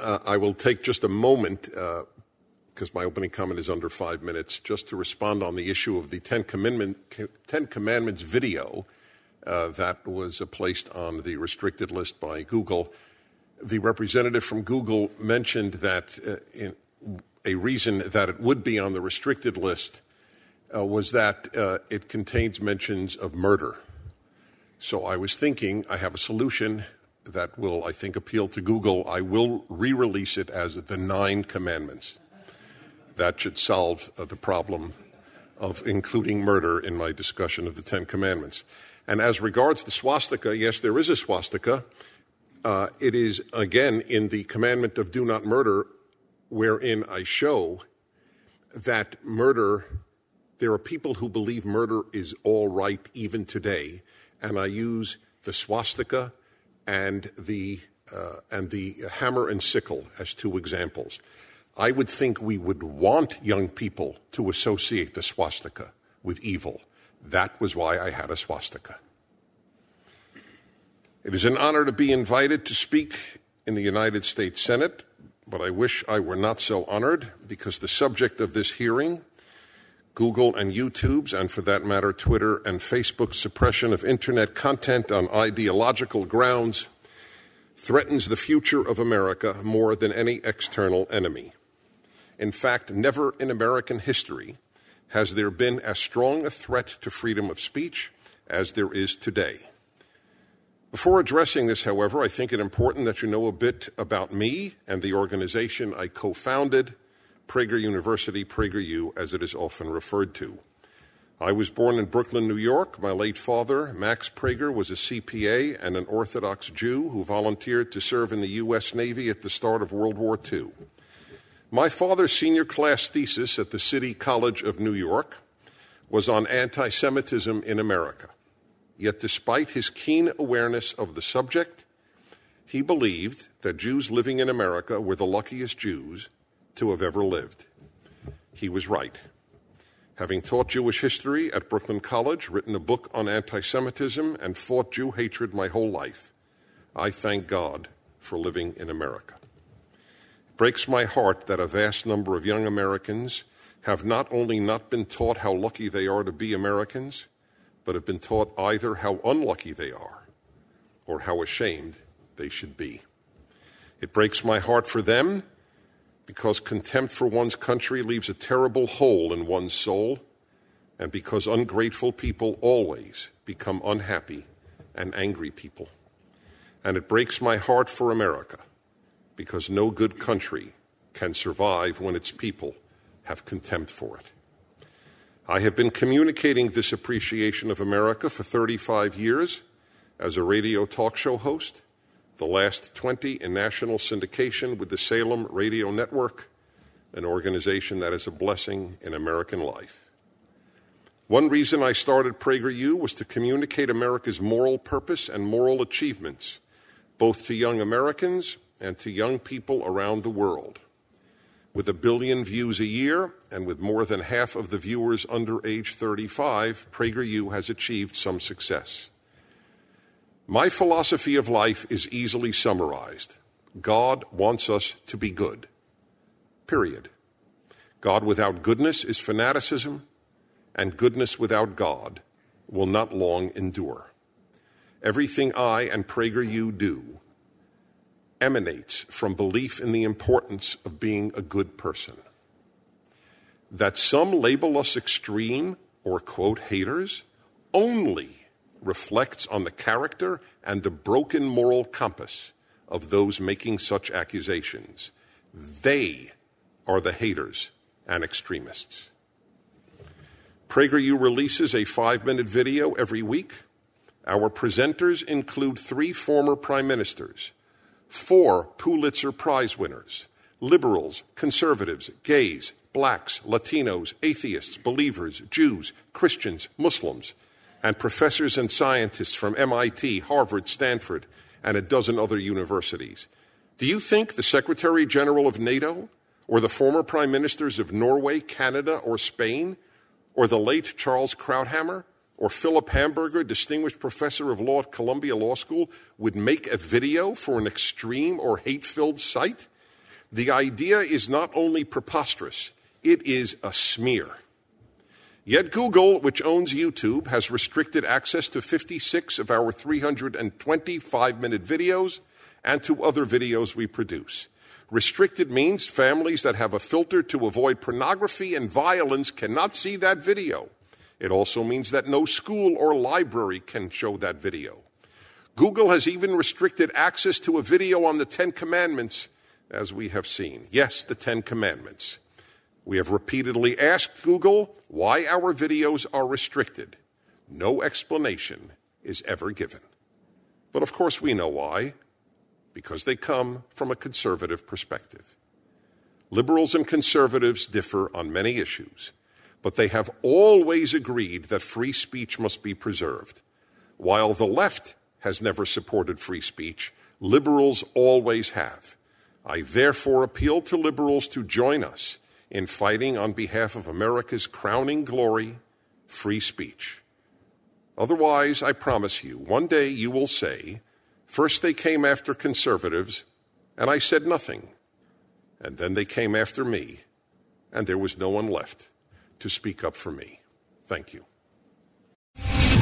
Uh, I will take just a moment, because uh, my opening comment is under five minutes, just to respond on the issue of the Ten, Commandment, Ten Commandments video uh, that was placed on the restricted list by Google. The representative from Google mentioned that in, a reason that it would be on the restricted list was that it contains mentions of murder. So I was thinking I have a solution that will, I think, appeal to Google. I will re release it as the Nine Commandments. That should solve uh, the problem of including murder in my discussion of the Ten Commandments. And as regards the swastika, yes, there is a swastika. Uh, it is, again, in the commandment of do not murder, wherein I show that murder, there are people who believe murder is all right even today. And I use the swastika and the, uh, and the hammer and sickle as two examples. I would think we would want young people to associate the swastika with evil. That was why I had a swastika. It is an honor to be invited to speak in the United States Senate, but I wish I were not so honored because the subject of this hearing Google and YouTube's, and for that matter, Twitter and Facebook's suppression of internet content on ideological grounds threatens the future of America more than any external enemy. In fact, never in American history has there been as strong a threat to freedom of speech as there is today. Before addressing this, however, I think it important that you know a bit about me and the organization I co founded Prager University, PragerU, as it is often referred to. I was born in Brooklyn, New York. My late father, Max Prager, was a CPA and an Orthodox Jew who volunteered to serve in the U.S. Navy at the start of World War II. My father's senior class thesis at the City College of New York was on anti Semitism in America. Yet, despite his keen awareness of the subject, he believed that Jews living in America were the luckiest Jews to have ever lived. He was right. Having taught Jewish history at Brooklyn College, written a book on anti Semitism, and fought Jew hatred my whole life, I thank God for living in America. It breaks my heart that a vast number of young Americans have not only not been taught how lucky they are to be Americans, but have been taught either how unlucky they are or how ashamed they should be. It breaks my heart for them because contempt for one's country leaves a terrible hole in one's soul, and because ungrateful people always become unhappy and angry people. And it breaks my heart for America because no good country can survive when its people have contempt for it. I have been communicating this appreciation of America for 35 years as a radio talk show host the last 20 in national syndication with the Salem Radio Network, an organization that is a blessing in American life. One reason I started PragerU was to communicate America's moral purpose and moral achievements, both to young Americans and to young people around the world. With a billion views a year and with more than half of the viewers under age 35, PragerU has achieved some success. My philosophy of life is easily summarized God wants us to be good. Period. God without goodness is fanaticism, and goodness without God will not long endure. Everything I and PragerU do emanates from belief in the importance of being a good person. That some label us extreme or quote haters only reflects on the character and the broken moral compass of those making such accusations. They are the haters and extremists. PragerU releases a five minute video every week. Our presenters include three former prime ministers four Pulitzer Prize winners, liberals, conservatives, gays, blacks, Latinos, atheists, believers, Jews, Christians, Muslims, and professors and scientists from MIT, Harvard, Stanford, and a dozen other universities. Do you think the Secretary General of NATO, or the former prime ministers of Norway, Canada, or Spain, or the late Charles Krauthammer, or Philip Hamburger, distinguished professor of law at Columbia Law School, would make a video for an extreme or hate filled site? The idea is not only preposterous, it is a smear. Yet Google, which owns YouTube, has restricted access to 56 of our 325 minute videos and to other videos we produce. Restricted means families that have a filter to avoid pornography and violence cannot see that video. It also means that no school or library can show that video. Google has even restricted access to a video on the Ten Commandments, as we have seen. Yes, the Ten Commandments. We have repeatedly asked Google why our videos are restricted. No explanation is ever given. But of course, we know why because they come from a conservative perspective. Liberals and conservatives differ on many issues, but they have always agreed that free speech must be preserved. While the left has never supported free speech, liberals always have. I therefore appeal to liberals to join us in fighting on behalf of America's crowning glory, free speech. Otherwise, I promise you, one day you will say, First they came after conservatives, and I said nothing. And then they came after me, and there was no one left to speak up for me. Thank you.